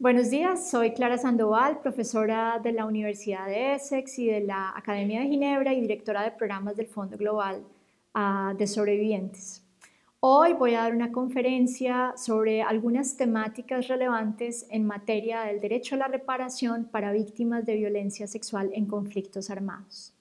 Buenos días, soy Clara Sandoval, profesora de la Universidad de Essex y de la Academia de Ginebra y directora de programas del Fondo Global ah, de Sobrevivientes. Hoy voy a dar una conferencia sobre algunas temáticas relevantes en materia del derecho a la reparación para víctimas de violencia sexual en conflictos armados.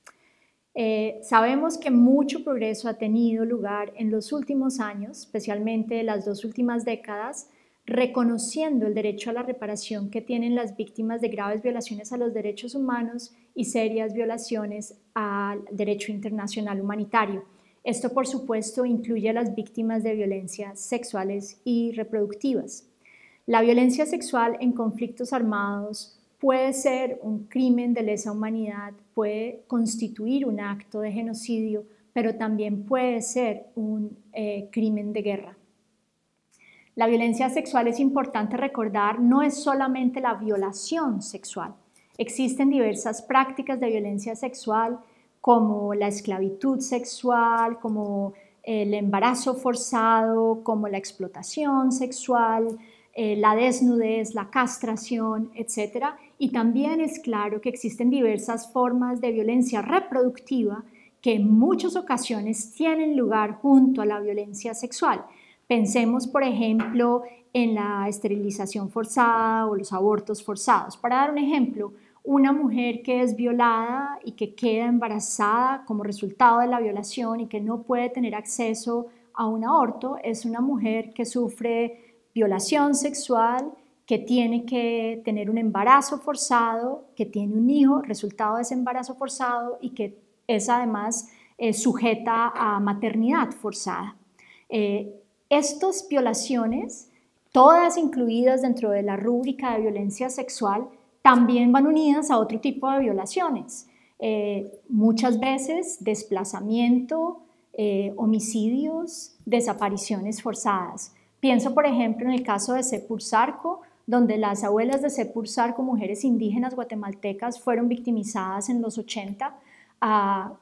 Eh, sabemos que mucho progreso ha tenido lugar en los últimos años, especialmente las dos últimas décadas, reconociendo el derecho a la reparación que tienen las víctimas de graves violaciones a los derechos humanos y serias violaciones al derecho internacional humanitario. Esto, por supuesto, incluye a las víctimas de violencias sexuales y reproductivas. La violencia sexual en conflictos armados puede ser un crimen de lesa humanidad, puede constituir un acto de genocidio, pero también puede ser un eh, crimen de guerra. La violencia sexual es importante recordar, no es solamente la violación sexual. Existen diversas prácticas de violencia sexual como la esclavitud sexual, como el embarazo forzado, como la explotación sexual, eh, la desnudez, la castración, etc. Y también es claro que existen diversas formas de violencia reproductiva que en muchas ocasiones tienen lugar junto a la violencia sexual. Pensemos, por ejemplo, en la esterilización forzada o los abortos forzados. Para dar un ejemplo, una mujer que es violada y que queda embarazada como resultado de la violación y que no puede tener acceso a un aborto es una mujer que sufre violación sexual, que tiene que tener un embarazo forzado, que tiene un hijo resultado de ese embarazo forzado y que es además eh, sujeta a maternidad forzada. Eh, estas violaciones, todas incluidas dentro de la rúbrica de violencia sexual, también van unidas a otro tipo de violaciones. Eh, muchas veces desplazamiento, eh, homicidios, desapariciones forzadas. Pienso, por ejemplo, en el caso de Sepur Sarco, donde las abuelas de Sepur Sarco, mujeres indígenas guatemaltecas, fueron victimizadas en los 80 a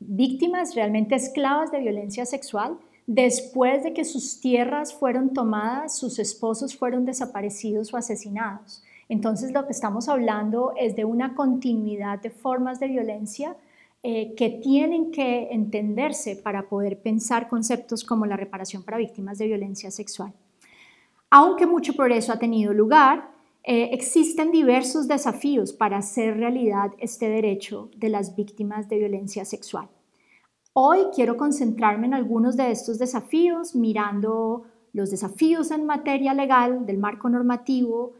víctimas realmente esclavas de violencia sexual Después de que sus tierras fueron tomadas, sus esposos fueron desaparecidos o asesinados. Entonces lo que estamos hablando es de una continuidad de formas de violencia eh, que tienen que entenderse para poder pensar conceptos como la reparación para víctimas de violencia sexual. Aunque mucho progreso ha tenido lugar, eh, existen diversos desafíos para hacer realidad este derecho de las víctimas de violencia sexual. Hoy quiero concentrarme en algunos de estos desafíos, mirando los desafíos en materia legal del marco normativo,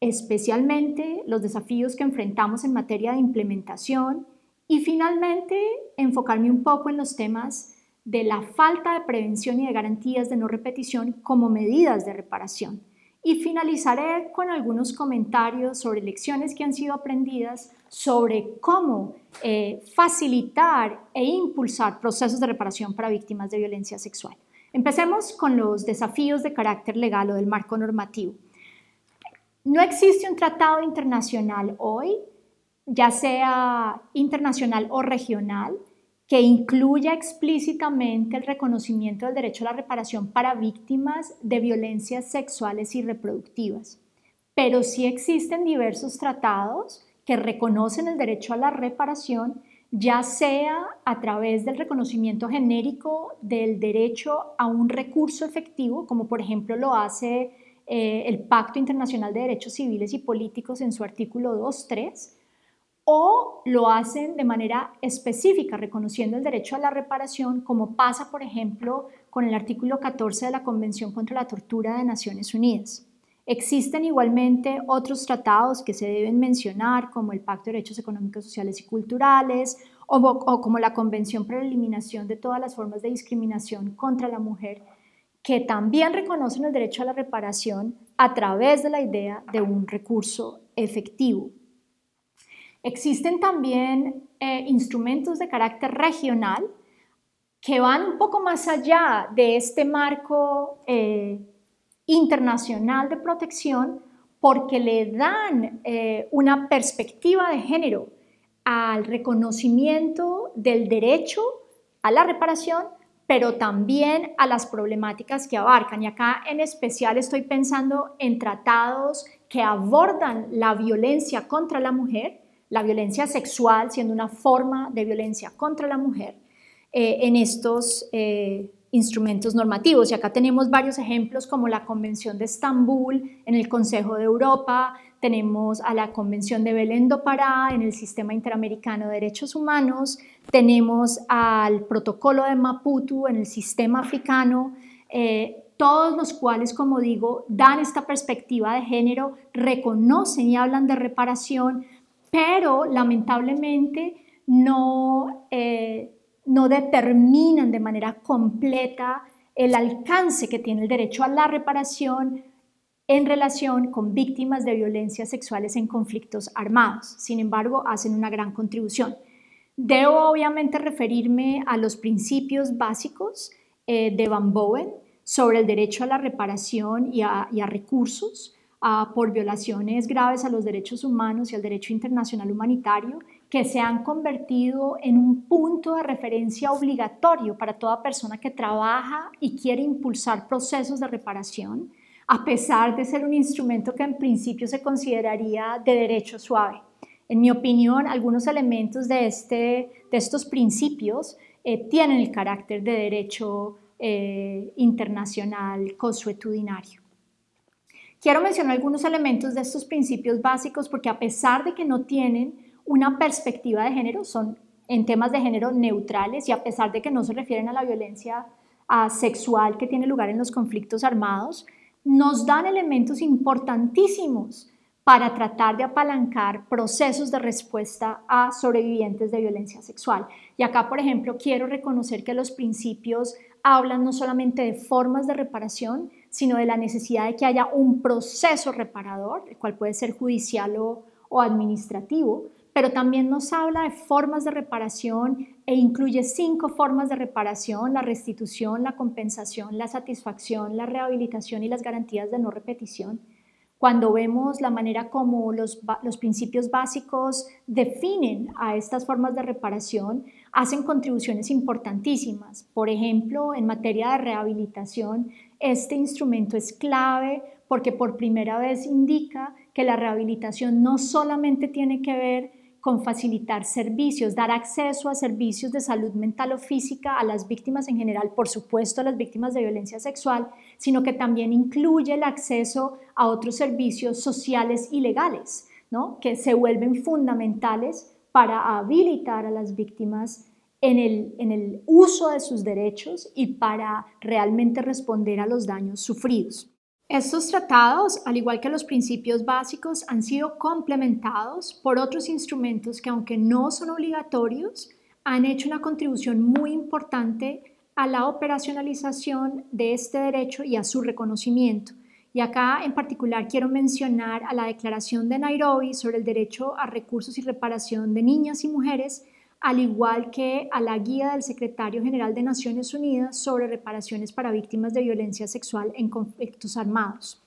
especialmente los desafíos que enfrentamos en materia de implementación y finalmente enfocarme un poco en los temas de la falta de prevención y de garantías de no repetición como medidas de reparación. Y finalizaré con algunos comentarios sobre lecciones que han sido aprendidas sobre cómo eh, facilitar e impulsar procesos de reparación para víctimas de violencia sexual. Empecemos con los desafíos de carácter legal o del marco normativo. No existe un tratado internacional hoy, ya sea internacional o regional, que incluya explícitamente el reconocimiento del derecho a la reparación para víctimas de violencias sexuales y reproductivas. Pero sí existen diversos tratados que reconocen el derecho a la reparación, ya sea a través del reconocimiento genérico del derecho a un recurso efectivo, como por ejemplo lo hace eh, el Pacto Internacional de Derechos Civiles y Políticos en su artículo 2.3, o lo hacen de manera específica, reconociendo el derecho a la reparación, como pasa, por ejemplo, con el artículo 14 de la Convención contra la Tortura de Naciones Unidas. Existen igualmente otros tratados que se deben mencionar, como el Pacto de Derechos Económicos, Sociales y Culturales, o, como la Convención para la Eliminación de todas las formas de discriminación contra la mujer, que también reconocen el derecho a la reparación a través de la idea de un recurso efectivo. Existen también eh, instrumentos de carácter regional que van un poco más allá de este marco eh, internacional de protección porque le dan eh, una perspectiva de género al reconocimiento del derecho a la reparación, pero también a las problemáticas que abarcan. Y acá en especial estoy pensando en tratados que abordan la violencia contra la mujer, la violencia sexual siendo una forma de violencia contra la mujer, eh, en estos eh, instrumentos normativos. Y acá tenemos varios ejemplos como la Convención de Estambul en el Consejo de Europa, tenemos a la Convención de Belén do Pará en el Sistema Interamericano de Derechos Humanos, tenemos al Protocolo de Maputo en el Sistema Africano, eh, todos los cuales, como digo, dan esta perspectiva de género, reconocen y hablan de reparación, pero lamentablemente no, eh, no determinan de manera completa el alcance que tiene el derecho a la reparación en relación con víctimas de violencias sexuales en conflictos armados. Sin embargo, hacen una gran contribución. Debo obviamente referirme a los principios básicos eh, de Van Bowen sobre el derecho a la reparación y a, recursos ah, por violaciones graves a los derechos humanos y al derecho internacional humanitario que se han convertido en un punto de referencia obligatorio para toda persona que trabaja y quiere impulsar procesos de reparación a pesar de ser un instrumento que en principio se consideraría de derecho suave. En mi opinión, algunos elementos de, este, de estos principios eh, tienen el carácter de derecho eh, internacional consuetudinario. Quiero mencionar algunos elementos de estos principios básicos porque a pesar de que no tienen una perspectiva de género, son en temas de género neutrales y a pesar de que no se refieren a la violencia sexual que tiene lugar en los conflictos armados, nos dan elementos importantísimos para tratar de apalancar procesos de respuesta a sobrevivientes de violencia sexual. Y acá, por ejemplo, quiero reconocer que los principios hablan no solamente de formas de reparación, sino de la necesidad de que haya un proceso reparador, el cual puede ser judicial o, administrativo, pero también nos habla de formas de reparación e incluye cinco formas de reparación, la restitución, la compensación, la satisfacción, la rehabilitación y las garantías de no repetición. Cuando vemos la manera como los, los principios básicos definen a estas formas de reparación, hacen contribuciones importantísimas. Por ejemplo, en materia de rehabilitación, este instrumento es clave porque por primera vez indica que la rehabilitación no solamente tiene que ver con facilitar servicios, dar acceso a servicios de salud mental o física a las víctimas en general, por supuesto a las víctimas de violencia sexual, sino que también incluye el acceso a otros servicios sociales y legales, ¿no? que se vuelven fundamentales para habilitar a las víctimas en el, en el uso de sus derechos y para realmente responder a los daños sufridos. Estos tratados, al igual que los principios básicos, han sido complementados por otros instrumentos que, aunque no son obligatorios, han hecho una contribución muy importante a la operacionalización de este derecho y a su reconocimiento. Y acá en particular quiero mencionar a la Declaración de Nairobi sobre el derecho a recursos y reparación de niñas y mujeres al igual que a la guía del secretario general de Naciones Unidas sobre reparaciones para víctimas de violencia sexual en conflictos armados.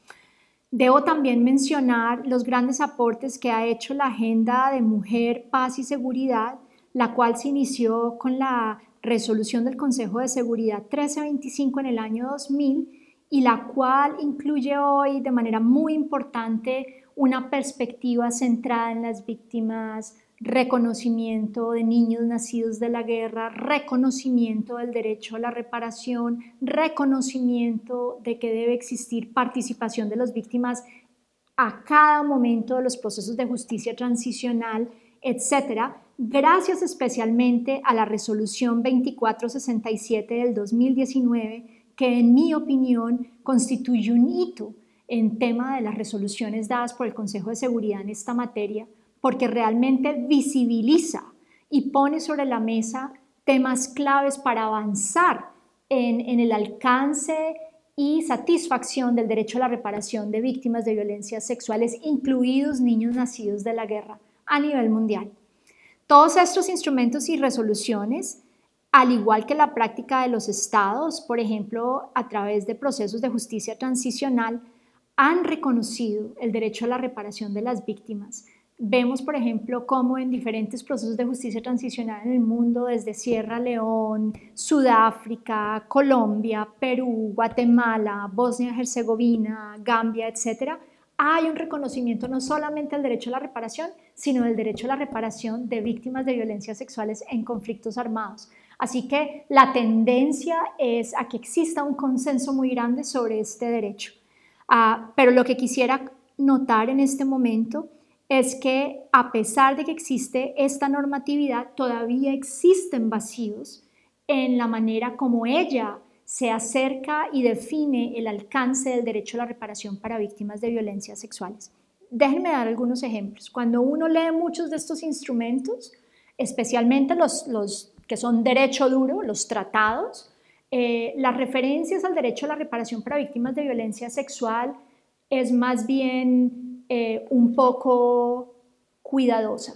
Debo también mencionar los grandes aportes que ha hecho la Agenda de Mujer, Paz y Seguridad, la cual se inició con la resolución del Consejo de Seguridad 1325 en el año 2000 y la cual incluye hoy de manera muy importante una perspectiva centrada en las víctimas reconocimiento de niños nacidos de la guerra, reconocimiento del derecho a la reparación, reconocimiento de que debe existir participación de las víctimas a cada momento de los procesos de justicia transicional, etcétera, gracias especialmente a la resolución 2467 del 2019, que en mi opinión constituye un hito en tema de las resoluciones dadas por el Consejo de Seguridad en esta materia, porque realmente visibiliza y pone sobre la mesa temas claves para avanzar en, el alcance y satisfacción del derecho a la reparación de víctimas de violencias sexuales, incluidos niños nacidos de la guerra a nivel mundial. Todos estos instrumentos y resoluciones, al igual que la práctica de los estados, por ejemplo, a través de procesos de justicia transicional, han reconocido el derecho a la reparación de las víctimas, Vemos, por ejemplo, cómo en diferentes procesos de justicia transicional en el mundo, desde Sierra León, Sudáfrica, Colombia, Perú, Guatemala, Bosnia-Herzegovina, Gambia, etcétera, hay un reconocimiento no solamente del derecho a la reparación, sino del derecho a la reparación de víctimas de violencias sexuales en conflictos armados. Así que la tendencia es a que exista un consenso muy grande sobre este derecho. Ah, pero lo que quisiera notar en este momento es que a pesar de que existe esta normatividad, todavía existen vacíos en la manera como ella se acerca y define el alcance del derecho a la reparación para víctimas de violencias sexuales. Déjenme dar algunos ejemplos. Cuando uno lee muchos de estos instrumentos, especialmente los, los que son derecho duro, los tratados, eh, las referencias al derecho a la reparación para víctimas de violencia sexual es más bien eh, un poco cuidadosa.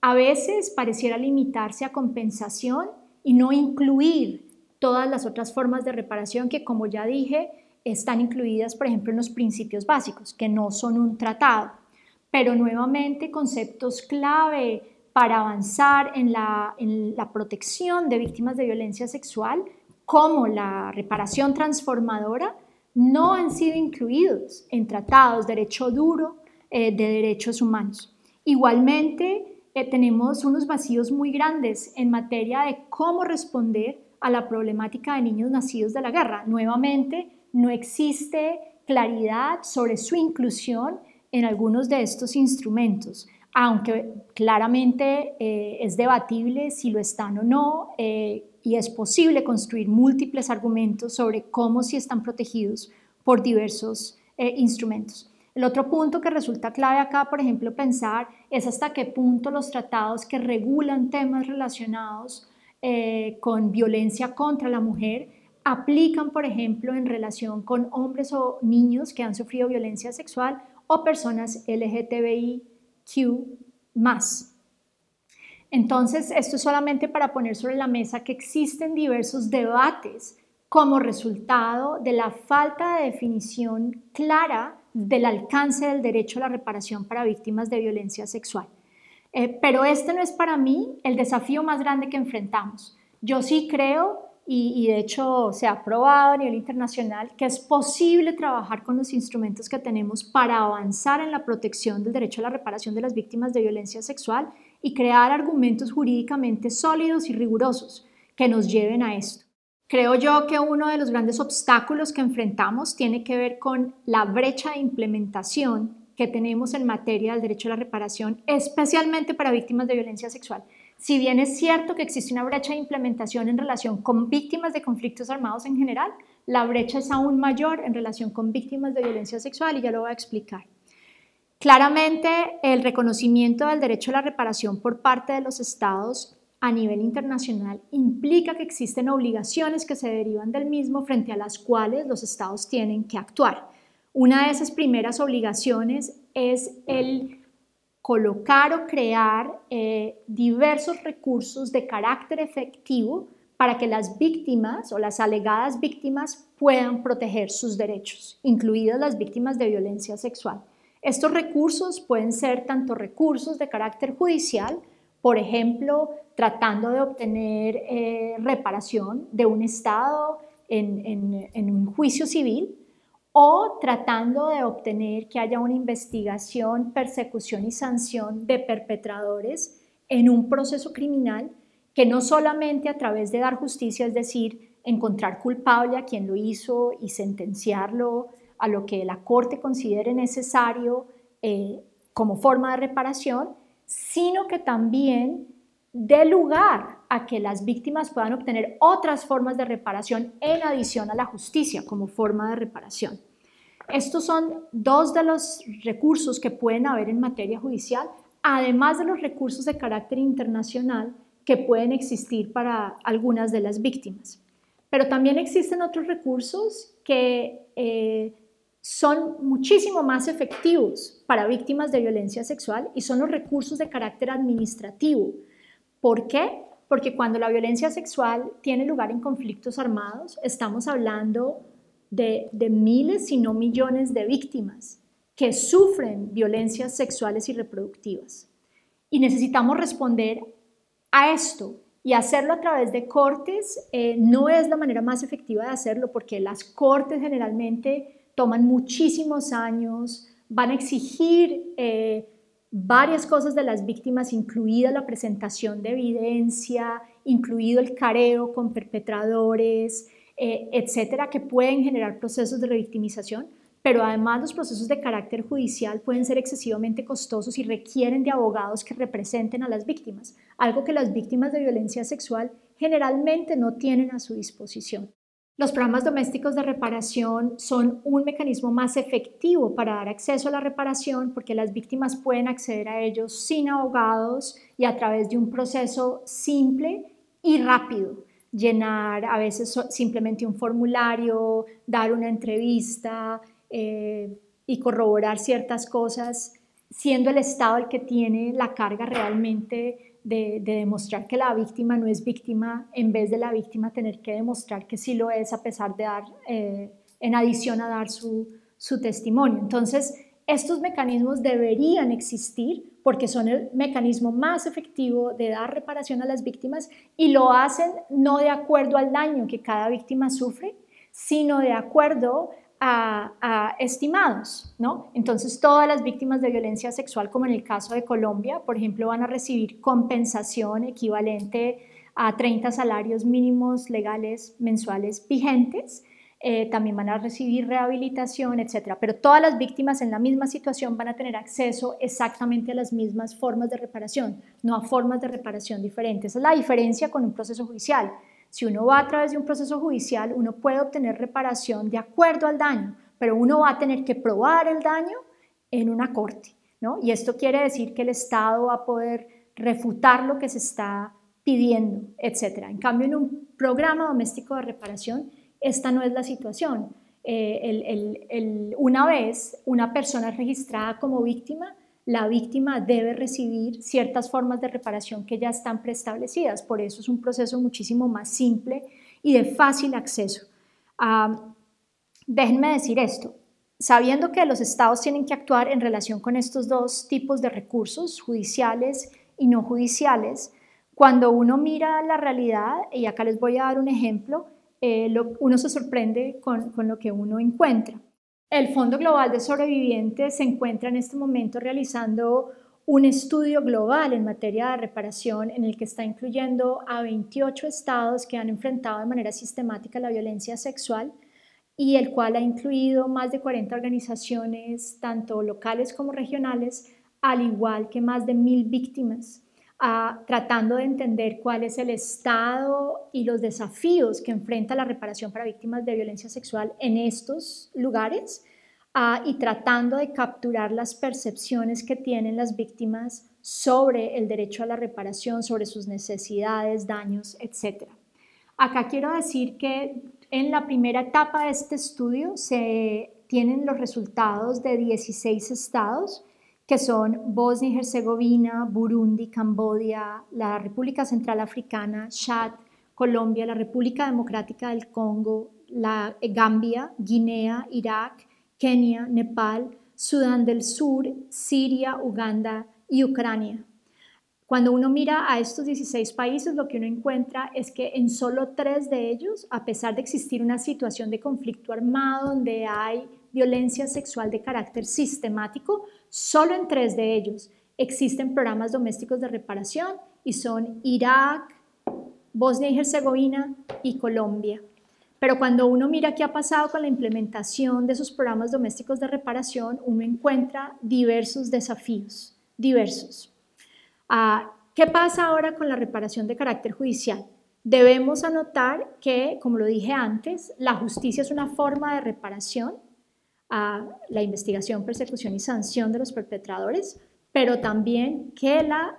A veces pareciera limitarse a compensación y no incluir todas las otras formas de reparación que, como ya dije, están incluidas, por ejemplo, en los principios básicos, que no son un tratado. Pero nuevamente, conceptos clave para avanzar en la, protección de víctimas de violencia sexual, como la reparación transformadora, no han sido incluidos en tratados, derecho duro, eh, de derechos humanos. Igualmente, eh, tenemos unos vacíos muy grandes en materia de cómo responder a la problemática de niños nacidos de la guerra. Nuevamente, no existe claridad sobre su inclusión en algunos de estos instrumentos, aunque claramente eh, es debatible si lo están o no, y es posible construir múltiples argumentos sobre cómo si están protegidos por diversos instrumentos. El otro punto que resulta clave acá, por ejemplo, pensar es hasta qué punto los tratados que regulan temas relacionados eh, con violencia contra la mujer aplican, por ejemplo, en relación con hombres o niños que han sufrido violencia sexual o personas LGTBIQ más. Entonces, esto es solamente para poner sobre la mesa que existen diversos debates como resultado de la falta de definición clara del alcance del derecho a la reparación para víctimas de violencia sexual. Eh, pero este no es para mí el desafío más grande que enfrentamos. Yo sí creo, y, de hecho se ha probado a nivel internacional, que es posible trabajar con los instrumentos que tenemos para avanzar en la protección del derecho a la reparación de las víctimas de violencia sexual y crear argumentos jurídicamente sólidos y rigurosos que nos lleven a esto. Creo yo que uno de los grandes obstáculos que enfrentamos tiene que ver con la brecha de implementación que tenemos en materia del derecho a la reparación, especialmente para víctimas de violencia sexual. Si bien es cierto que existe una brecha de implementación en relación con víctimas de conflictos armados en general, la brecha es aún mayor en relación con víctimas de violencia sexual y ya lo voy a explicar. Claramente, el reconocimiento del derecho a la reparación por parte de los estados a nivel internacional implica que existen obligaciones que se derivan del mismo frente a las cuales los estados tienen que actuar. Una de esas primeras obligaciones es el colocar o crear eh, diversos recursos de carácter efectivo para que las víctimas o las alegadas víctimas puedan proteger sus derechos, incluidas las víctimas de violencia sexual. Estos recursos pueden ser tanto recursos de carácter judicial, por ejemplo, tratando de obtener eh, reparación de un Estado en, un juicio civil o tratando de obtener que haya una investigación, persecución y sanción de perpetradores en un proceso criminal que no solamente a través de dar justicia, es decir, encontrar culpable a quien lo hizo y sentenciarlo a lo que la Corte considere necesario eh, como forma de reparación, sino que también dé lugar a que las víctimas puedan obtener otras formas de reparación en adición a la justicia como forma de reparación. Estos son dos de los recursos que pueden haber en materia judicial, además de los recursos de carácter internacional que pueden existir para algunas de las víctimas. Pero también existen otros recursos que eh, son muchísimo más efectivos para víctimas de violencia sexual y son los recursos de carácter administrativo. ¿Por qué? Porque cuando la violencia sexual tiene lugar en conflictos armados, estamos hablando de, miles, si no millones de víctimas que sufren violencias sexuales y reproductivas. Y necesitamos responder a esto y hacerlo a través de cortes eh, no es la manera más efectiva de hacerlo porque las cortes generalmente toman muchísimos años, van a exigir eh, varias cosas de las víctimas, incluida la presentación de evidencia, incluido el careo con perpetradores, eh, etcétera, que pueden generar procesos de revictimización, pero además los procesos de carácter judicial pueden ser excesivamente costosos y requieren de abogados que representen a las víctimas, algo que las víctimas de violencia sexual generalmente no tienen a su disposición. Los programas domésticos de reparación son un mecanismo más efectivo para dar acceso a la reparación porque las víctimas pueden acceder a ellos sin abogados y a través de un proceso simple y rápido. Llenar a veces simplemente un formulario, dar una entrevista eh, y corroborar ciertas cosas, siendo el Estado el que tiene la carga realmente de, demostrar que la víctima no es víctima, en vez de la víctima tener que demostrar que sí lo es a pesar de dar, eh, en adición a dar su, su testimonio. Entonces, estos mecanismos deberían existir porque son el mecanismo más efectivo de dar reparación a las víctimas y lo hacen no de acuerdo al daño que cada víctima sufre, sino de acuerdo a, estimados, ¿no? Entonces, todas las víctimas de violencia sexual, como en el caso de Colombia, por ejemplo, van a recibir compensación equivalente a 30 salarios mínimos legales mensuales vigentes. Eh, también van a recibir rehabilitación, etcétera. Pero todas las víctimas en la misma situación van a tener acceso exactamente a las mismas formas de reparación, no a formas de reparación diferentes. Esa es la diferencia con un proceso judicial. Si uno va a través de un proceso judicial, uno puede obtener reparación de acuerdo al daño, pero uno va a tener que probar el daño en una corte, ¿no? Y esto quiere decir que el Estado va a poder refutar lo que se está pidiendo, etc. En cambio, en un programa doméstico de reparación, esta no es la situación. Eh, una vez una persona es registrada como víctima, la víctima debe recibir ciertas formas de reparación que ya están preestablecidas. Por eso es un proceso muchísimo más simple y de fácil acceso. déjenme decir esto. Sabiendo que los estados tienen que actuar en relación con estos dos tipos de recursos, judiciales y no judiciales, cuando uno mira la realidad, y acá les voy a dar un ejemplo, eh, uno se sorprende con lo que uno encuentra. El Fondo Global de Sobrevivientes se encuentra en este momento realizando un estudio global en materia de reparación en el que está incluyendo a 28 estados que han enfrentado de manera sistemática la violencia sexual y el cual ha incluido más de 40 organizaciones, tanto locales como regionales, al igual que más de mil víctimas, tratando de entender cuál es el estado y los desafíos que enfrenta la reparación para víctimas de violencia sexual en estos lugares y tratando de capturar las percepciones que tienen las víctimas sobre el derecho a la reparación, sobre sus necesidades, daños, etc. Acá quiero decir que en la primera etapa de este estudio se tienen los resultados de 16 estados que son Bosnia y Herzegovina, Burundi, Camboya, la República Central Africana, Chad, Colombia, la República Democrática del Congo, la Gambia, Guinea, Irak, Kenia, Nepal, Sudán del Sur, Siria, Uganda y Ucrania. Cuando uno mira a estos 16 países, lo que uno encuentra es que en solo tres de ellos, a pesar de existir una situación de conflicto armado donde hay violencia sexual de carácter sistemático, solo en tres de ellos existen programas domésticos de reparación y son Irak, Bosnia y Herzegovina y Colombia. Pero cuando uno mira qué ha pasado con la implementación de esos programas domésticos de reparación, uno encuentra diversos desafíos, diversos. Ah, ¿Qué pasa ahora con la reparación de carácter judicial? Debemos anotar que, como lo dije antes, la justicia es una forma de reparación a la investigación, persecución y sanción de los perpetradores, pero también que la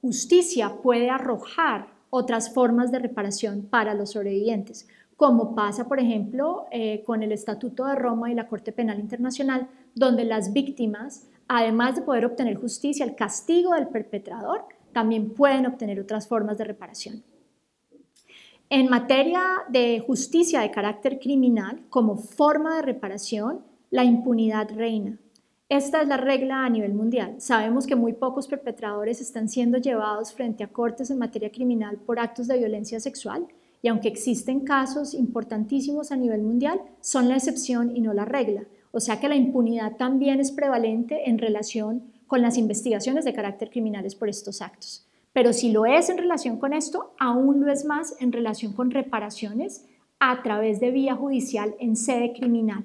justicia puede arrojar otras formas de reparación para los sobrevivientes, como pasa, por ejemplo, eh, con el Estatuto de Roma y la Corte Penal Internacional, donde las víctimas, además de poder obtener justicia, el castigo del perpetrador, también pueden obtener otras formas de reparación. En materia de justicia de carácter criminal, como forma de reparación, la impunidad reina. Esta es la regla a nivel mundial. Sabemos que muy pocos perpetradores están siendo llevados frente a cortes en materia criminal por actos de violencia sexual y aunque existen casos importantísimos a nivel mundial, son la excepción y no la regla. O sea que la impunidad también es prevalente en relación con las investigaciones de carácter criminales por estos actos. Pero si lo es en relación con esto, aún lo es más en relación con reparaciones a través de vía judicial en sede criminal.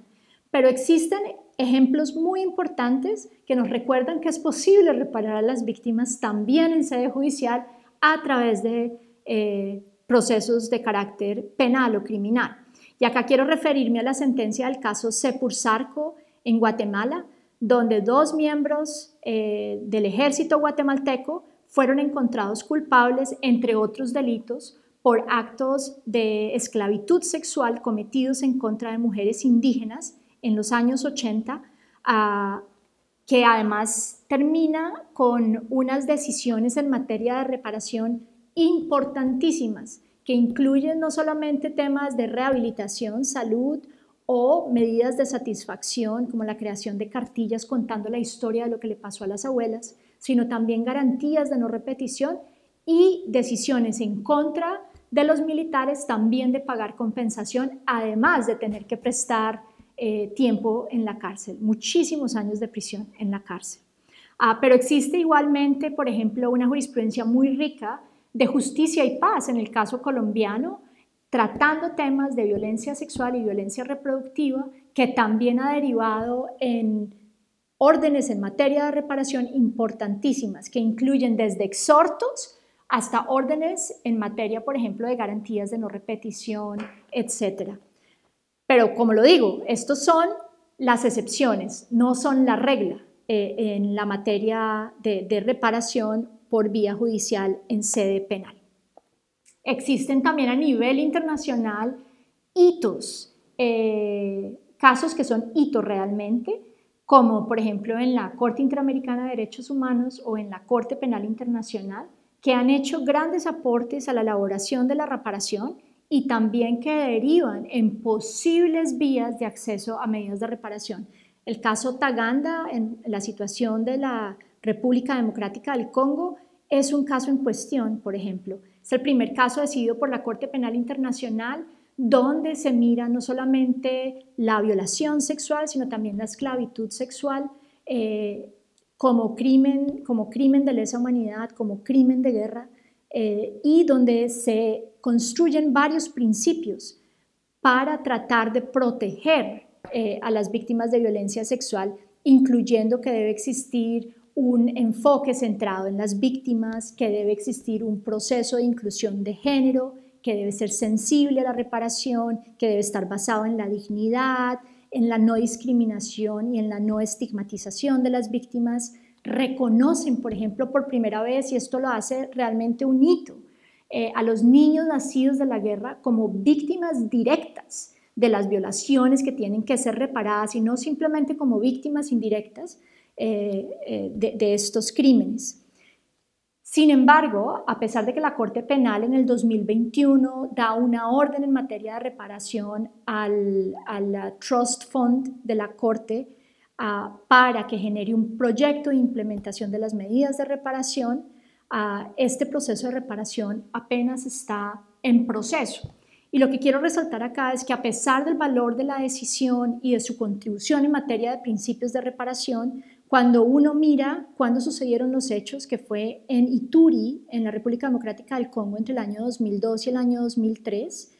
Pero existen ejemplos muy importantes que nos recuerdan que es posible reparar a las víctimas también en sede judicial a través de eh, procesos de carácter penal o criminal. Y acá quiero referirme a la sentencia del caso Sepursarco en Guatemala, donde dos miembros eh, del ejército guatemalteco fueron encontrados culpables, entre otros delitos, por actos de esclavitud sexual cometidos en contra de mujeres indígenas en los años 80, ah, que además termina con unas decisiones en materia de reparación importantísimas, que incluyen no solamente temas de rehabilitación, salud o medidas de satisfacción, como la creación de cartillas contando la historia de lo que le pasó a las abuelas, sino también garantías de no repetición y decisiones en contra de los militares también de pagar compensación, además de tener que prestar eh, tiempo en la cárcel, muchísimos años de prisión en la cárcel. Ah, pero existe igualmente, por ejemplo, una jurisprudencia muy rica de justicia y paz en el caso colombiano, tratando temas de violencia sexual y violencia reproductiva, que también ha derivado en órdenes en materia de reparación importantísimas, que incluyen desde exhortos hasta órdenes en materia, por ejemplo, de garantías de no repetición, etcétera. Pero como lo digo, estos son las excepciones, no son la regla eh, en la materia de, reparación por vía judicial en sede penal. Existen también a nivel internacional hitos, eh, casos que son hitos realmente, como por ejemplo en la Corte Interamericana de Derechos Humanos o en la Corte Penal Internacional, que han hecho grandes aportes a la elaboración de la reparación y también que derivan en posibles vías de acceso a medidas de reparación. El caso Taganda, en la situación de la República Democrática del Congo, es un caso en cuestión, por ejemplo. Es el primer caso decidido por la Corte Penal Internacional donde se mira no solamente la violación sexual, sino también la esclavitud sexual eh, como, crimen, como crimen de lesa humanidad, como crimen de guerra, eh, y donde se construyen varios principios para tratar de proteger eh, a las víctimas de violencia sexual, incluyendo que debe existir un enfoque centrado en las víctimas, que debe existir un proceso de inclusión de género, que debe ser sensible a la reparación, que debe estar basado en la dignidad, en la no discriminación y en la no estigmatización de las víctimas, reconocen, por ejemplo, por primera vez, y esto lo hace realmente un hito, eh, a los niños nacidos de la guerra como víctimas directas de las violaciones que tienen que ser reparadas y no simplemente como víctimas indirectas eh, eh, de, estos crímenes. Sin embargo, a pesar de que la Corte Penal en el 2021 da una orden en materia de reparación al, al Trust Fund de la Corte, para que genere un proyecto de implementación de las medidas de reparación, este proceso de reparación apenas está en proceso. Y lo que quiero resaltar acá es que a pesar del valor de la decisión y de su contribución en materia de principios de reparación, cuando uno mira cuándo sucedieron los hechos, que fue en Ituri, en la República Democrática del Congo, entre el año 2002 y el año 2003,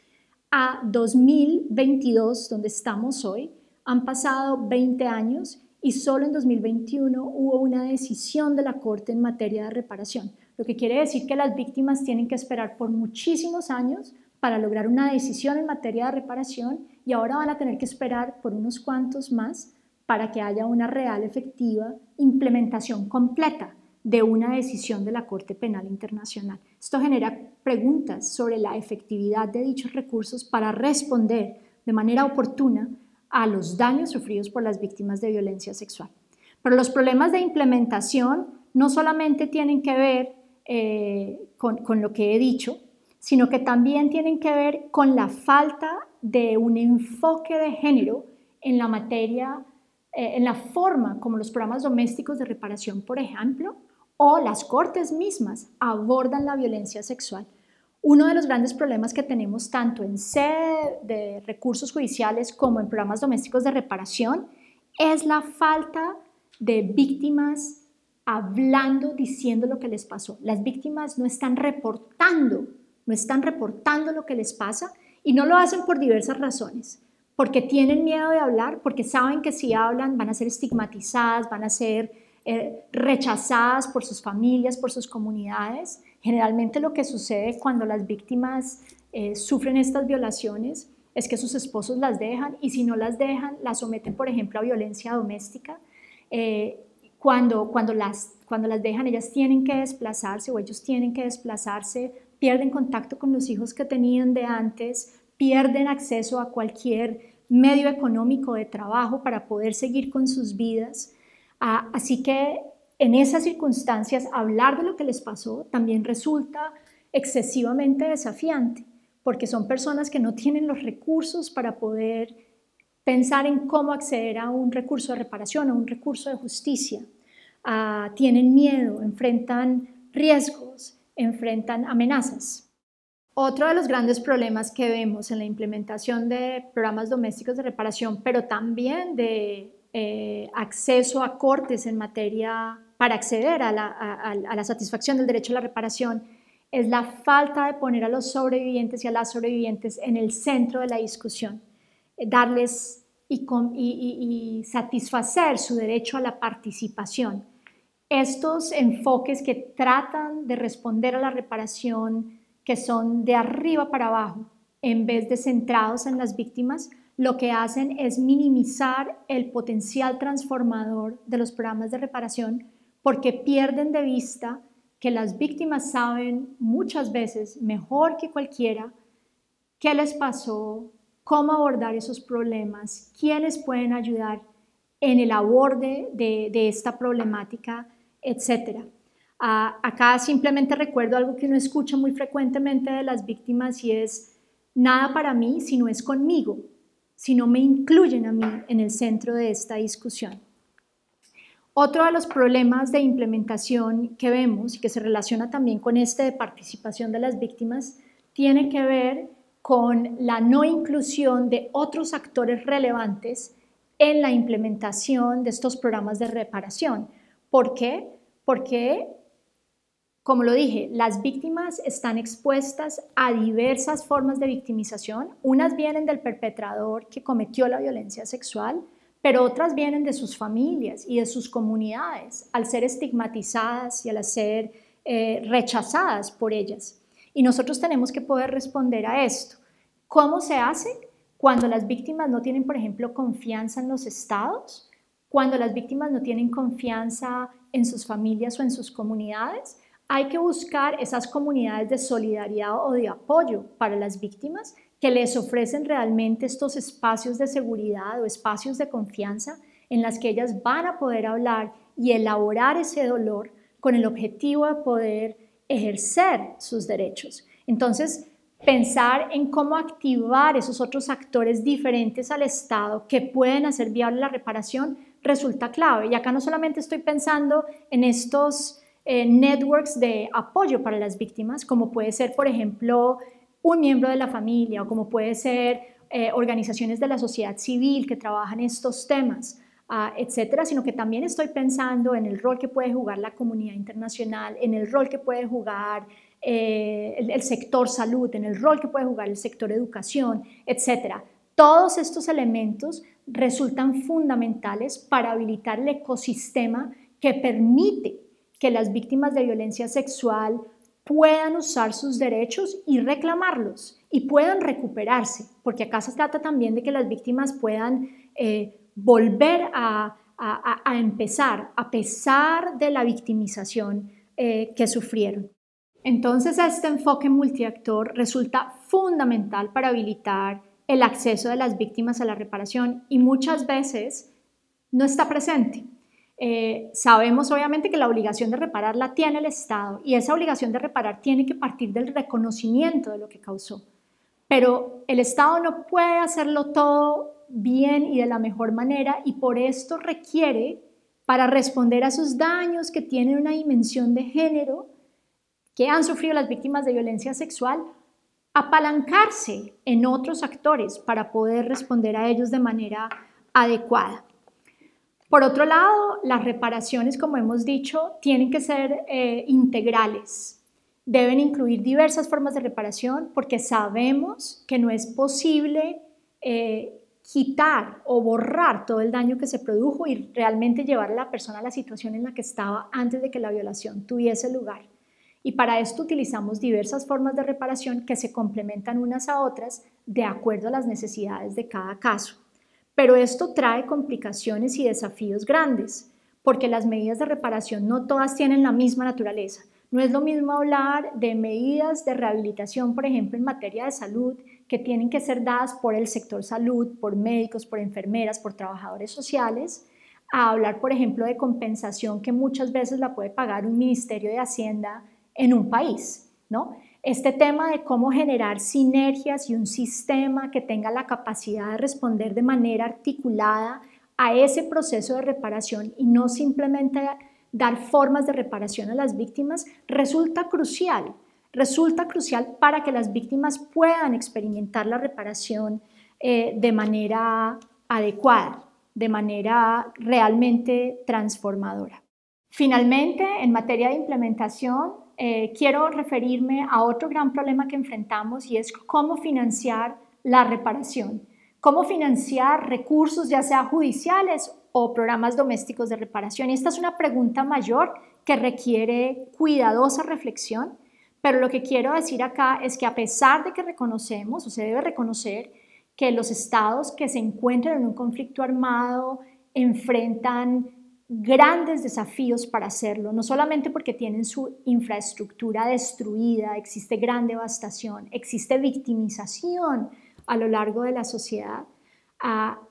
a 2022, donde estamos hoy, han pasado 20 años y solo en 2021 hubo una decisión de la Corte en materia de reparación, lo que quiere decir que las víctimas tienen que esperar por muchísimos años para lograr una decisión en materia de reparación y ahora van a tener que esperar por unos cuantos más para que haya una real, efectiva implementación completa de una decisión de la Corte Penal Internacional. Esto genera preguntas sobre la efectividad de dichos recursos para responder de manera oportuna a los daños sufridos por las víctimas de violencia sexual. Pero los problemas de implementación no solamente tienen que ver eh, con, lo que he dicho, sino que también tienen que ver con la falta de un enfoque de género en la materia eh, en la forma como los programas domésticos de reparación, por ejemplo, o las cortes mismas abordan la violencia sexual. Uno de los grandes problemas que tenemos tanto en sede de recursos judiciales como en programas domésticos de reparación es la falta de víctimas hablando, diciendo lo que les pasó. Las víctimas no están reportando, no están reportando lo que les pasa y no lo hacen por diversas razones porque tienen miedo de hablar, porque saben que si hablan van a ser estigmatizadas, van a ser eh, rechazadas por sus familias, por sus comunidades. Generalmente lo que sucede cuando las víctimas eh, sufren estas violaciones es que sus esposos las dejan y si no las dejan, las someten, por ejemplo, a violencia doméstica. Eh, cuando, cuando, las, cuando las dejan, ellas tienen que desplazarse o ellos tienen que desplazarse, pierden contacto con los hijos que tenían de antes, pierden acceso a cualquier medio económico de trabajo para poder seguir con sus vidas. Ah, así que en esas circunstancias hablar de lo que les pasó también resulta excesivamente desafiante, porque son personas que no tienen los recursos para poder pensar en cómo acceder a un recurso de reparación, a un recurso de justicia. Ah, tienen miedo, enfrentan riesgos, enfrentan amenazas. Otro de los grandes problemas que vemos en la implementación de programas domésticos de reparación, pero también de eh, acceso a cortes en materia para acceder a la, satisfacción del derecho a la reparación, es la falta de poner a los sobrevivientes y a las sobrevivientes en el centro de la discusión, eh, darles y, y satisfacer su derecho a la participación. Estos enfoques que tratan de responder a la reparación que son de arriba para abajo, en vez de centrados en las víctimas, lo que hacen es minimizar el potencial transformador de los programas de reparación porque pierden de vista que las víctimas saben muchas veces mejor que cualquiera qué les pasó, cómo abordar esos problemas, quiénes pueden ayudar en el aborde de, esta problemática, etcétera acá simplemente recuerdo algo que uno escucha muy frecuentemente de las víctimas y es nada para mí si no es conmigo, si no me incluyen a mí en el centro de esta discusión. Otro de los problemas de implementación que vemos y que se relaciona también con este de participación de las víctimas tiene que ver con la no inclusión de otros actores relevantes en la implementación de estos programas de reparación. ¿Por qué? Porque como lo dije, las víctimas están expuestas a diversas formas de victimización. Unas vienen del perpetrador que cometió la violencia sexual, pero otras vienen de sus familias y de sus comunidades, al ser estigmatizadas y al ser eh, rechazadas por ellas. Y nosotros tenemos que poder responder a esto. ¿Cómo se hace? Cuando las víctimas no tienen, por ejemplo, confianza en los estados, cuando las víctimas no tienen confianza en sus familias o en sus comunidades, hay que buscar esas comunidades de solidaridad o de apoyo para las víctimas que les ofrecen realmente estos espacios de seguridad o espacios de confianza en las que ellas van a poder hablar y elaborar ese dolor con el objetivo de poder ejercer sus derechos. Entonces, pensar en cómo activar esos otros actores diferentes al Estado que pueden hacer viable la reparación resulta clave. Y acá no solamente estoy pensando en estos eh, networks de apoyo para las víctimas, como puede ser, por ejemplo, un miembro de la familia o como puede ser eh, organizaciones de la sociedad civil que trabajan estos temas, uh, etcétera, sino que también estoy pensando en el rol que puede jugar la comunidad internacional, en el rol que puede jugar eh, el, el, sector salud, en el rol que puede jugar el sector educación, etcétera. Todos estos elementos resultan fundamentales para habilitar el ecosistema que permite que las víctimas de violencia sexual puedan usar sus derechos y reclamarlos y puedan recuperarse, porque acá se trata también de que las víctimas puedan eh, volver a, empezar a pesar de la victimización eh, que sufrieron. Entonces este enfoque multiactor resulta fundamental para habilitar el acceso de las víctimas a la reparación y muchas veces no está presente. Eh, sabemos obviamente que la obligación de reparar la tiene el Estado y esa obligación de reparar tiene que partir del reconocimiento de lo que causó. Pero el Estado no puede hacerlo todo bien y de la mejor manera y por esto requiere, para responder a esos daños que tienen una dimensión de género, que han sufrido las víctimas de violencia sexual, apalancarse en otros actores para poder responder a ellos de manera adecuada. Por otro lado, las reparaciones, como hemos dicho, tienen que ser eh, integrales. Deben incluir diversas formas de reparación porque sabemos que no es posible eh, quitar o borrar todo el daño que se produjo y realmente llevar a la persona a la situación en la que estaba antes de que la violación tuviese lugar. Y para esto utilizamos diversas formas de reparación que se complementan unas a otras de acuerdo a las necesidades de cada caso. Pero esto trae complicaciones y desafíos grandes, porque las medidas de reparación no todas tienen la misma naturaleza. No es lo mismo hablar de medidas de rehabilitación, por ejemplo, en materia de salud, que tienen que ser dadas por el sector salud, por médicos, por enfermeras, por trabajadores sociales, a hablar, por ejemplo, de compensación que muchas veces la puede pagar un Ministerio de Hacienda en un país, ¿no? Este tema de cómo generar sinergias y un sistema que tenga la capacidad de responder de manera articulada a ese proceso de reparación y no simplemente dar formas de reparación a las víctimas resulta crucial. Resulta crucial para que las víctimas puedan experimentar la reparación eh, de manera adecuada, de manera realmente transformadora. Finalmente, en materia de implementación, eh, quiero referirme a otro gran problema que enfrentamos y es cómo financiar la reparación, cómo financiar recursos ya sea judiciales o programas domésticos de reparación. Y esta es una pregunta mayor que requiere cuidadosa reflexión, pero lo que quiero decir acá es que a pesar de que reconocemos, o se debe reconocer, que los estados que se encuentran en un conflicto armado enfrentan grandes desafíos para hacerlo, no solamente porque tienen su infraestructura destruida, existe gran devastación, existe victimización a lo largo de la sociedad. Ah,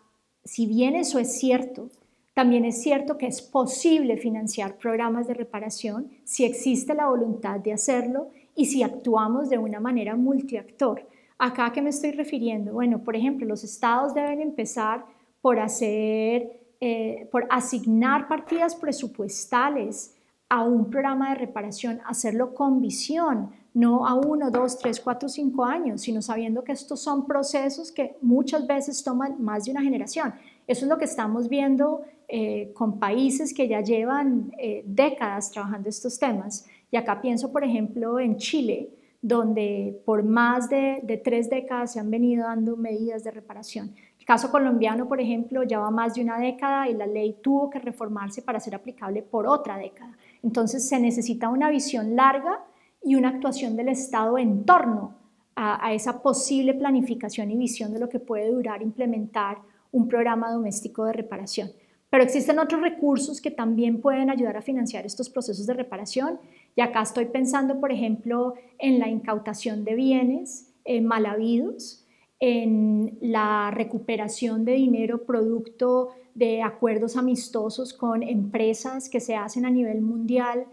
si bien eso es cierto, también es cierto que es posible financiar programas de reparación si existe la voluntad de hacerlo y si actuamos de una manera multiactor. ¿Acá a qué me estoy refiriendo? Bueno, por ejemplo, los estados deben empezar por hacer eh, por asignar partidas presupuestales a un programa de reparación, hacerlo con visión, no a uno, dos, tres, cuatro, cinco años, sino sabiendo que estos son procesos que muchas veces toman más de una generación. Eso es lo que estamos viendo eh, con países que ya llevan eh, décadas trabajando estos temas. Y acá pienso, por ejemplo, en Chile, donde por más de, de tres décadas se han venido dando medidas de reparación. El caso colombiano, por ejemplo, lleva más de una década y la ley tuvo que reformarse para ser aplicable por otra década. Entonces se necesita una visión larga y una actuación del Estado en torno a, a esa posible planificación y visión de lo que puede durar implementar un programa doméstico de reparación. Pero existen otros recursos que también pueden ayudar a financiar estos procesos de reparación. Y acá estoy pensando, por ejemplo, en la incautación de bienes eh, mal habidos, en la recuperación de dinero producto de acuerdos amistosos con empresas que se hacen a nivel mundial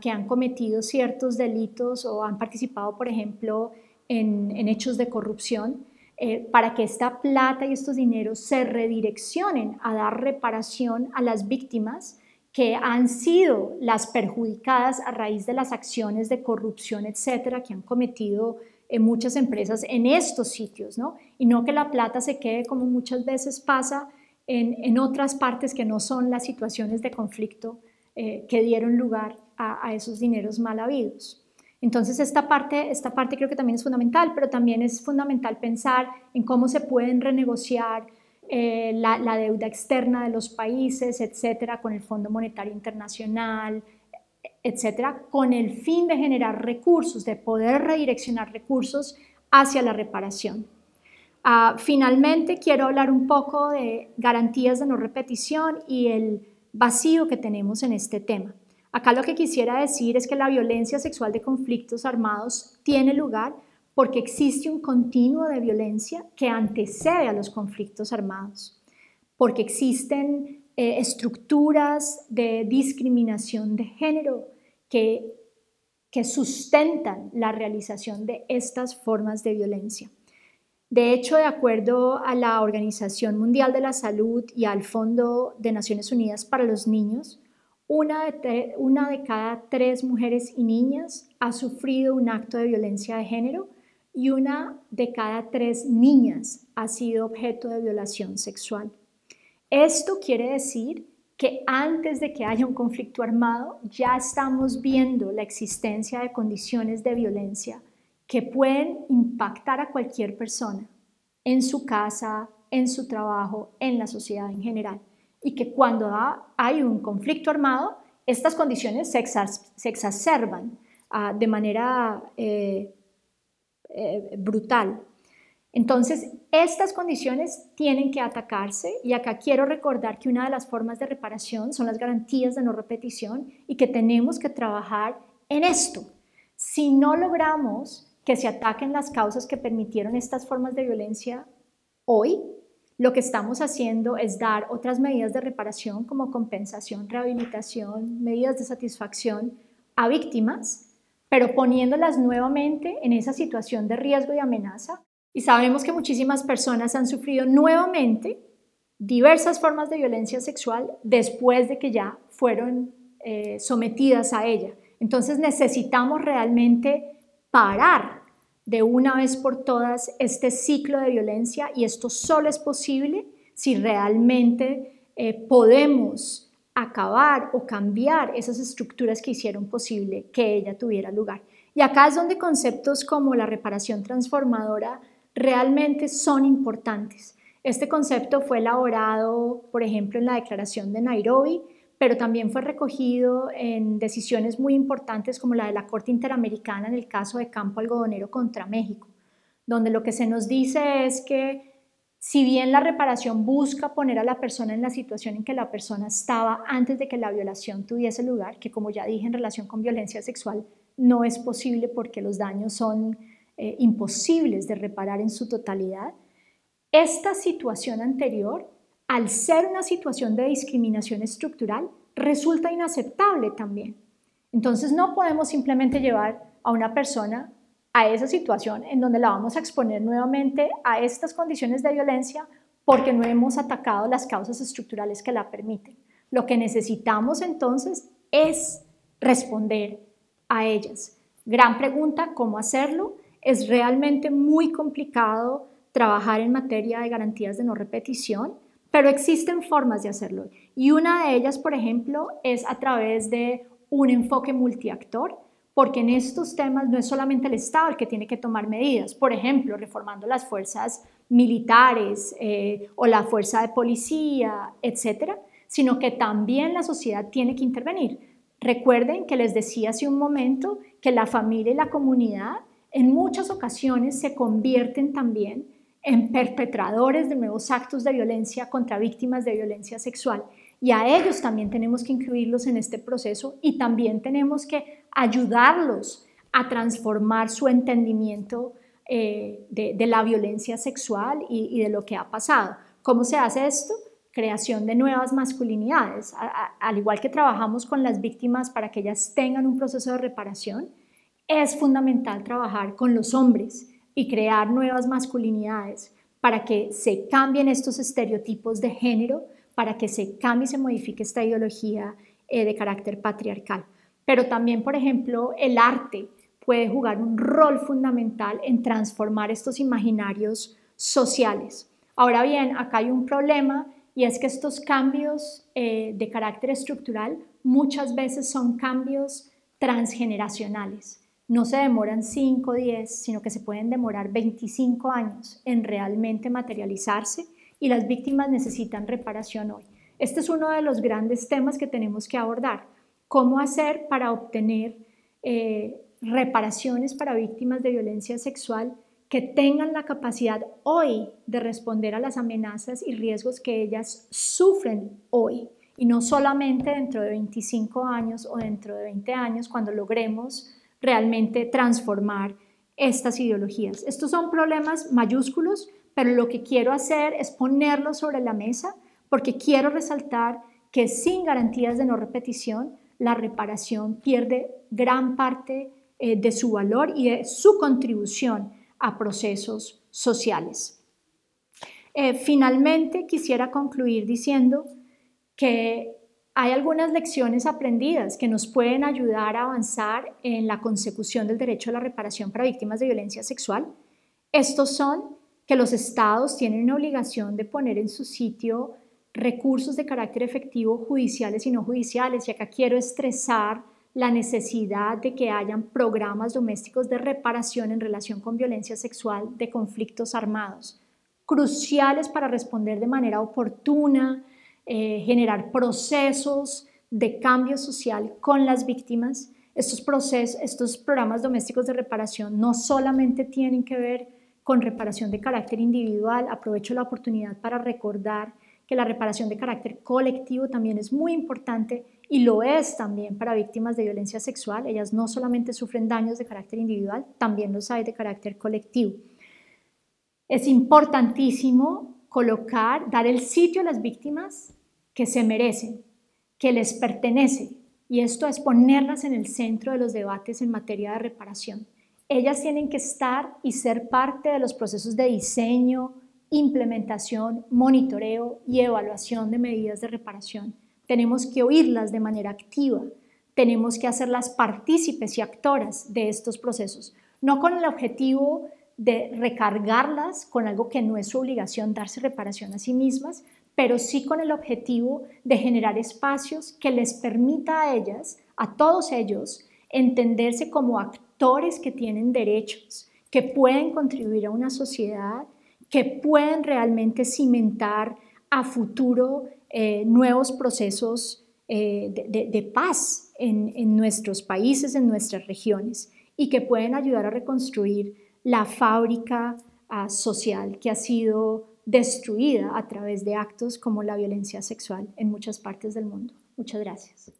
que han cometido ciertos delitos o han participado, por ejemplo, en, hechos de corrupción, eh, para que esta plata y estos dineros se redireccionen a dar reparación a las víctimas que han sido las perjudicadas a raíz de las acciones de corrupción, etcétera, que han cometido en muchas empresas en estos sitios, ¿no? Y no que la plata se quede como muchas veces pasa en, en otras partes que no son las situaciones de conflicto eh, que dieron lugar a, a, esos dineros mal habidos. Entonces esta parte, esta parte creo que también es fundamental, pero también es fundamental pensar en cómo se pueden renegociar eh, la, la, deuda externa de los países, etcétera, con el Fondo Monetario Internacional, etcétera, con el fin de generar recursos, de poder redireccionar recursos hacia la reparación. Ah, finalmente, quiero hablar un poco de garantías de no repetición y el vacío que tenemos en este tema. Acá lo que quisiera decir es que la violencia sexual de conflictos armados tiene lugar porque existe un continuo de violencia que antecede a los conflictos armados, porque existen eh, estructuras de discriminación de género que, que sustentan la realización de estas formas de violencia. De hecho, de acuerdo a la Organización Mundial de la Salud y al Fondo de Naciones Unidas para los Niños, una de, una de, cada tres mujeres y niñas ha sufrido un acto de violencia de género y una de cada tres niñas ha sido objeto de violación sexual. Esto quiere decir que antes de que haya un conflicto armado ya estamos viendo la existencia de condiciones de violencia que pueden impactar a cualquier persona en su casa, en su trabajo, en la sociedad en general. Y que cuando hay un conflicto armado, estas condiciones se, exacerban ah, de manera eh, eh, brutal. Entonces, estas condiciones tienen que atacarse y acá quiero recordar que una de las formas de reparación son las garantías de no repetición y que tenemos que trabajar en esto. Si no logramos que se ataquen las causas que permitieron estas formas de violencia hoy, lo que estamos haciendo es dar otras medidas de reparación como compensación, rehabilitación, medidas de satisfacción a víctimas, pero poniéndolas nuevamente en esa situación de riesgo y amenaza. Y sabemos que muchísimas personas han sufrido nuevamente diversas formas de violencia sexual después de que ya fueron eh, sometidas a ella. Entonces necesitamos realmente parar de una vez por todas este ciclo de violencia y esto solo es posible si realmente eh, podemos acabar o cambiar esas estructuras que hicieron posible que ella tuviera lugar. Y acá es donde conceptos como la reparación transformadora realmente son importantes. Este concepto fue elaborado, por ejemplo, en la Declaración de Nairobi, pero también fue recogido en decisiones muy importantes como la de la Corte Interamericana en el caso de Campo Algodonero contra México, donde lo que se nos dice es que si bien la reparación busca poner a la persona en la situación en que la persona estaba antes de que la violación tuviese lugar, que como ya dije en relación con violencia sexual no es posible porque los daños son eh, imposibles de reparar en su totalidad, esta situación anterior al ser una situación de discriminación estructural, resulta inaceptable también. Entonces no podemos simplemente llevar a una persona a esa situación en donde la vamos a exponer nuevamente a estas condiciones de violencia porque no hemos atacado las causas estructurales que la permiten. Lo que necesitamos entonces es responder a ellas. Gran pregunta, ¿cómo hacerlo? Es realmente muy complicado trabajar en materia de garantías de no repetición pero existen formas de hacerlo y una de ellas, por ejemplo, es a través de un enfoque multiactor, porque en estos temas no es solamente el Estado el que tiene que tomar medidas, por ejemplo, reformando las fuerzas militares eh, o la fuerza de policía, etcétera, sino que también la sociedad tiene que intervenir. Recuerden que les decía hace un momento que la familia y la comunidad en muchas ocasiones se convierten también en perpetradores de nuevos actos de violencia contra víctimas de violencia sexual. Y a ellos también tenemos que incluirlos en este proceso y también tenemos que ayudarlos a transformar su entendimiento eh, de, la violencia sexual y, de lo que ha pasado. ¿Cómo se hace esto? Creación de nuevas masculinidades. al igual que trabajamos con las víctimas para que ellas tengan un proceso de reparación, es fundamental trabajar con los hombres y crear nuevas masculinidades para que se cambien estos estereotipos de género, para que se cambie y se modifique esta ideología eh, de carácter patriarcal. Pero también, por ejemplo, el arte puede jugar un rol fundamental en transformar estos imaginarios sociales. Ahora bien, acá hay un problema y es que estos cambios eh, de carácter estructural muchas veces son cambios transgeneracionales no se demoran 5 o 10, sino que se pueden demorar 25 años en realmente materializarse y las víctimas necesitan reparación hoy. Este es uno de los grandes temas que tenemos que abordar. ¿Cómo hacer para obtener eh, reparaciones para víctimas de violencia sexual que tengan la capacidad hoy de responder a las amenazas y riesgos que ellas sufren hoy? Y no solamente dentro de 25 años o dentro de 20 años, cuando logremos realmente transformar estas ideologías. Estos son problemas mayúsculos, pero lo que quiero hacer es ponerlos sobre la mesa porque quiero resaltar que sin garantías de no repetición, la reparación pierde gran parte eh, de su valor y de su contribución a procesos sociales. Eh, finalmente, quisiera concluir diciendo que hay algunas lecciones aprendidas que nos pueden ayudar a avanzar en la consecución del derecho a la reparación para víctimas de violencia sexual. Estos son que los estados tienen una obligación de poner en su sitio recursos de carácter efectivo judiciales y no judiciales. Y acá quiero estresar la necesidad de que hayan programas domésticos de reparación en relación con violencia sexual de conflictos armados, cruciales para responder de manera oportuna, eh, generar procesos de cambio social con las víctimas. Estos, procesos, estos programas domésticos de reparación no solamente tienen que ver con reparación de carácter individual, aprovecho la oportunidad para recordar que la reparación de carácter colectivo también es muy importante y lo es también para víctimas de violencia sexual. Ellas no solamente sufren daños de carácter individual, también los hay de carácter colectivo. Es importantísimo colocar, dar el sitio a las víctimas que se merecen, que les pertenece, y esto es ponerlas en el centro de los debates en materia de reparación. Ellas tienen que estar y ser parte de los procesos de diseño, implementación, monitoreo y evaluación de medidas de reparación. Tenemos que oírlas de manera activa, tenemos que hacerlas partícipes y actoras de estos procesos, no con el objetivo de recargarlas con algo que no es su obligación darse reparación a sí mismas, pero sí con el objetivo de generar espacios que les permita a ellas, a todos ellos, entenderse como actores que tienen derechos, que pueden contribuir a una sociedad que pueden realmente cimentar a futuro eh, nuevos procesos eh, de, paz en, nuestros países, en nuestras regiones, y que pueden ayudar a reconstruir la fábrica ah, social que ha sido destruida a través de actos como la violencia sexual en muchas partes del mundo. Muchas gracias.